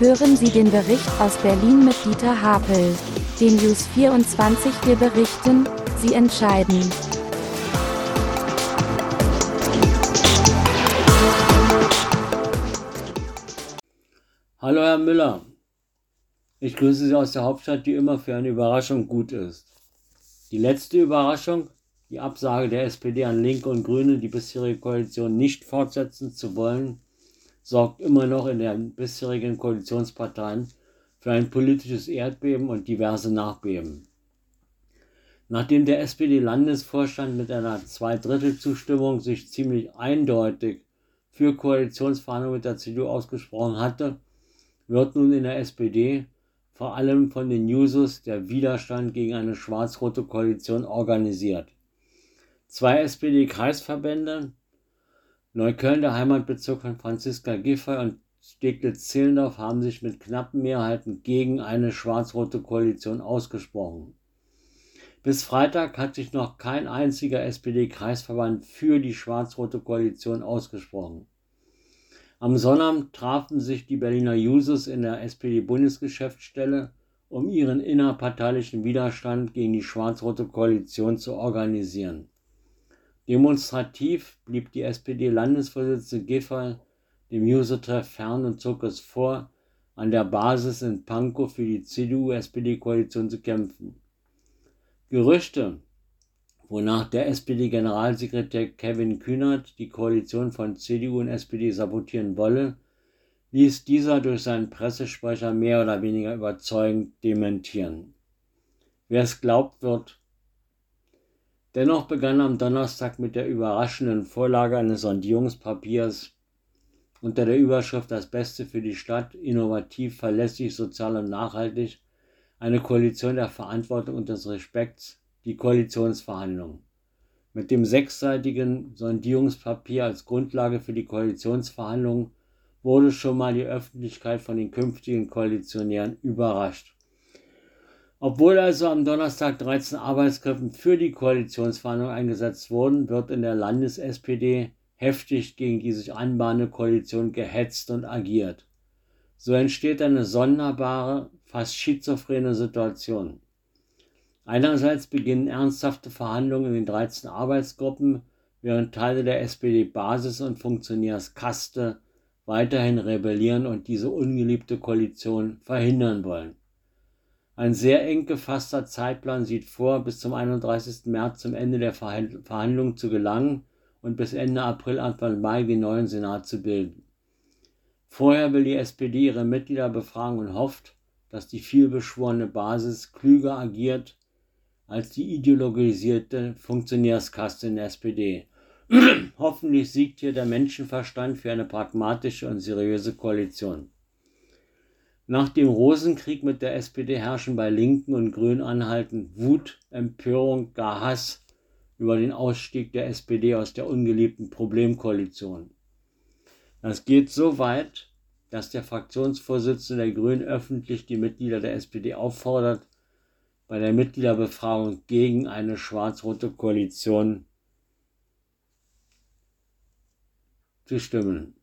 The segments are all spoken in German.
Hören Sie den Bericht aus Berlin mit Dieter Hapel. Den News 24 wir berichten, Sie entscheiden. Hallo Herr Müller, ich grüße Sie aus der Hauptstadt, die immer für eine Überraschung gut ist. Die letzte Überraschung, die Absage der SPD an Linke und Grüne, die bisherige Koalition nicht fortsetzen zu wollen, sorgt immer noch in den bisherigen Koalitionsparteien für ein politisches Erdbeben und diverse Nachbeben. Nachdem der SPD-Landesvorstand mit einer Zweidrittelzustimmung sich ziemlich eindeutig für Koalitionsverhandlungen mit der CDU ausgesprochen hatte, wird nun in der SPD vor allem von den Jusos der Widerstand gegen eine schwarz-rote Koalition organisiert. Zwei SPD-Kreisverbände, Neukölln, der Heimatbezirk von Franziska Giffey und Steglitz-Zehlendorf haben sich mit knappen Mehrheiten gegen eine schwarz-rote Koalition ausgesprochen. Bis Freitag hat sich noch kein einziger SPD-Kreisverband für die schwarz-rote Koalition ausgesprochen. Am Sonnabend trafen sich die Berliner Jusos in der SPD-Bundesgeschäftsstelle, um ihren innerparteilichen Widerstand gegen die schwarz-rote Koalition zu organisieren. Demonstrativ blieb die SPD-Landesvorsitzende Giffey dem Juso-Treff fern und zog es vor, an der Basis in Pankow für die CDU-SPD-Koalition zu kämpfen. Gerüchte, wonach der SPD-Generalsekretär Kevin Kühnert die Koalition von CDU und SPD sabotieren wolle, ließ dieser durch seinen Pressesprecher mehr oder weniger überzeugend dementieren. Wer es glaubt, wird Dennoch begann am Donnerstag mit der überraschenden Vorlage eines Sondierungspapiers unter der Überschrift Das Beste für die Stadt, innovativ, verlässlich, sozial und nachhaltig, eine Koalition der Verantwortung und des Respekts, die Koalitionsverhandlungen. Mit dem sechsseitigen Sondierungspapier als Grundlage für die Koalitionsverhandlungen wurde schon mal die Öffentlichkeit von den künftigen Koalitionären überrascht. Obwohl also am Donnerstag 13 Arbeitskräfte für die Koalitionsverhandlungen eingesetzt wurden, wird in der Landes-SPD heftig gegen die sich anbahnende Koalition gehetzt und agiert. So entsteht eine sonderbare, fast schizophrene Situation. Einerseits beginnen ernsthafte Verhandlungen in den 13 Arbeitsgruppen, während Teile der SPD-Basis und Funktionärskaste weiterhin rebellieren und diese ungeliebte Koalition verhindern wollen. Ein sehr eng gefasster Zeitplan sieht vor, bis zum 31. März zum Ende der Verhandlungen zu gelangen und bis Ende April, Anfang Mai den neuen Senat zu bilden. Vorher will die SPD ihre Mitglieder befragen und hofft, dass die vielbeschworene Basis klüger agiert als die ideologisierte Funktionärskaste in der SPD. Hoffentlich siegt hier der Menschenverstand für eine pragmatische und seriöse Koalition. Nach dem Rosenkrieg mit der SPD herrschen bei Linken und Grünen anhaltend Wut, Empörung, gar Hass über den Ausstieg der SPD aus der ungeliebten Problemkoalition. Das geht so weit, dass der Fraktionsvorsitzende der Grünen öffentlich die Mitglieder der SPD auffordert, bei der Mitgliederbefragung gegen eine schwarz-rote Koalition zu stimmen.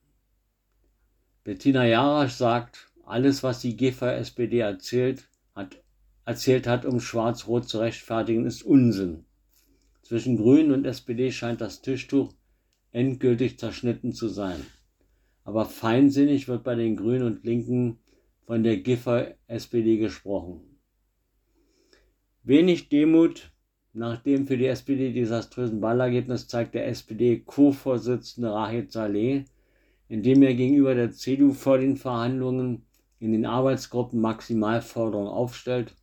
Bettina Jarasch sagt, alles, was die GVSPD erzählt hat, erzählt hat, um Schwarz-Rot zu rechtfertigen, ist Unsinn. Zwischen Grünen und SPD scheint das Tischtuch endgültig zerschnitten zu sein. Aber feinsinnig wird bei den Grünen und Linken von der Giffer-SPD gesprochen. Wenig Demut nach dem für die SPD desaströsen Wahlergebnis zeigt der SPD-Co-Vorsitzende Rahid Saleh, indem er gegenüber der CDU vor den Verhandlungen in den Arbeitsgruppen Maximalforderungen aufstellt,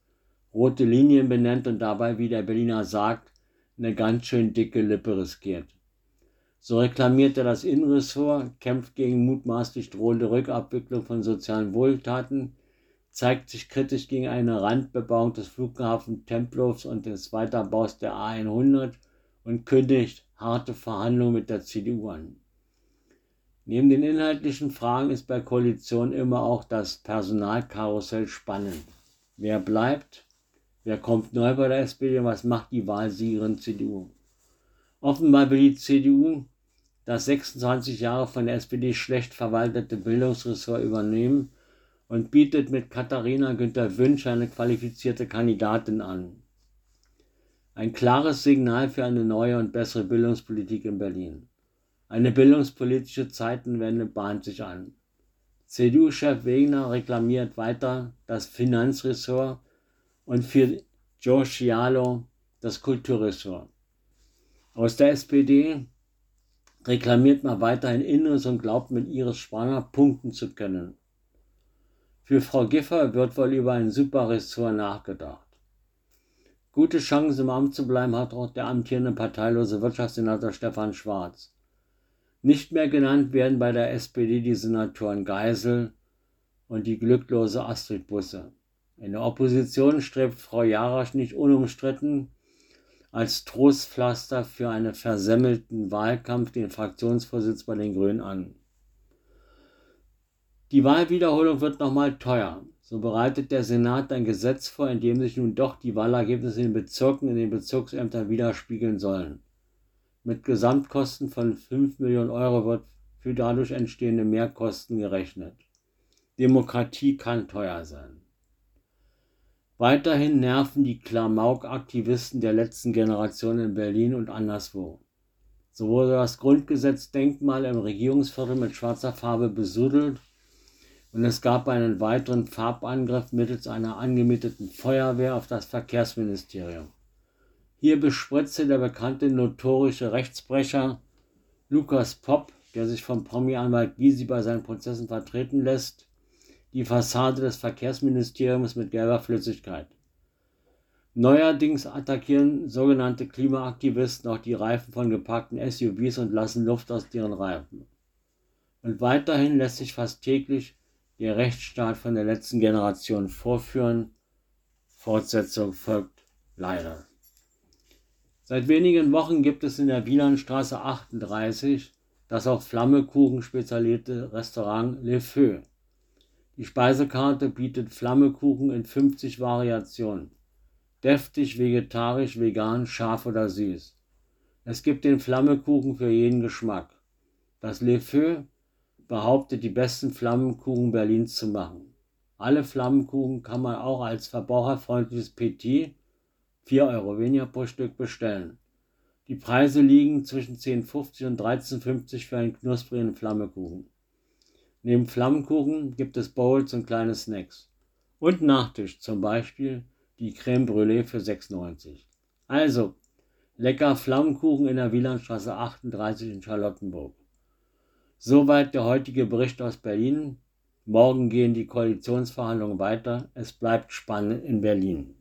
rote Linien benennt und dabei, wie der Berliner sagt, eine ganz schön dicke Lippe riskiert. So reklamiert er das Innenressort, kämpft gegen mutmaßlich drohende Rückabwicklung von sozialen Wohltaten, zeigt sich kritisch gegen eine Randbebauung des Flughafen Tempelhofs und des Weiterbaus der A100 und kündigt harte Verhandlungen mit der CDU an. Neben den inhaltlichen Fragen ist bei Koalition immer auch das Personalkarussell spannend. Wer bleibt? Wer kommt neu bei der SPD was macht die Wahlsiegerin CDU? Offenbar will die CDU das 26 Jahre von der SPD schlecht verwaltete Bildungsressort übernehmen und bietet mit Katharina Günther Wünsch eine qualifizierte Kandidatin an. Ein klares Signal für eine neue und bessere Bildungspolitik in Berlin. Eine bildungspolitische Zeitenwende bahnt sich an. CDU-Chef Wegner reklamiert weiter das Finanzressort und für Giorgialo das Kulturressort. Aus der SPD reklamiert man weiterhin Inneres und glaubt mit Iris Spranger punkten zu können. Für Frau Giffer wird wohl über ein Superressort nachgedacht. Gute Chancen im Amt zu bleiben hat auch der amtierende parteilose Wirtschaftssenator Stefan Schwarz. Nicht mehr genannt werden bei der SPD die Senatoren Geisel und die glücklose Astrid Busse. In der Opposition strebt Frau Jarasch nicht unumstritten als Trostpflaster für einen versemmelten Wahlkampf den Fraktionsvorsitz bei den Grünen an. Die Wahlwiederholung wird nochmal teuer. So bereitet der Senat ein Gesetz vor, in dem sich nun doch die Wahlergebnisse in den Bezirken, in den Bezirksämtern widerspiegeln sollen. Mit Gesamtkosten von 5 Millionen Euro wird für dadurch entstehende Mehrkosten gerechnet. Demokratie kann teuer sein. Weiterhin nerven die Klamauk-Aktivisten der letzten Generation in Berlin und anderswo. So wurde das Grundgesetzdenkmal im Regierungsviertel mit schwarzer Farbe besudelt und es gab einen weiteren Farbangriff mittels einer angemieteten Feuerwehr auf das Verkehrsministerium. Hier bespritzte der bekannte notorische Rechtsbrecher Lukas Popp, der sich vom Promi-Anwalt Gysi bei seinen Prozessen vertreten lässt, die Fassade des Verkehrsministeriums mit gelber Flüssigkeit. Neuerdings attackieren sogenannte Klimaaktivisten auch die Reifen von gepackten SUVs und lassen Luft aus deren Reifen. Und weiterhin lässt sich fast täglich der Rechtsstaat von der letzten Generation vorführen. Fortsetzung folgt leider. Seit wenigen Wochen gibt es in der Wielandstraße 38 das auf Flammekuchen spezialisierte Restaurant Le Feu. Die Speisekarte bietet Flammekuchen in 50 Variationen. Deftig, vegetarisch, vegan, scharf oder süß. Es gibt den Flammekuchen für jeden Geschmack. Das Le Feu behauptet, die besten Flammekuchen Berlins zu machen. Alle Flammekuchen kann man auch als verbraucherfreundliches Petit 4 Euro weniger pro Stück bestellen. Die Preise liegen zwischen 10,50 und 13,50 für einen knusprigen Flammekuchen. Neben Flammkuchen gibt es Bowls und kleine Snacks. Und Nachtisch, zum Beispiel die Creme Brûlée für 6,90. Also, lecker Flammkuchen in der Wielandstraße 38 in Charlottenburg. Soweit der heutige Bericht aus Berlin. Morgen gehen die Koalitionsverhandlungen weiter. Es bleibt spannend in Berlin.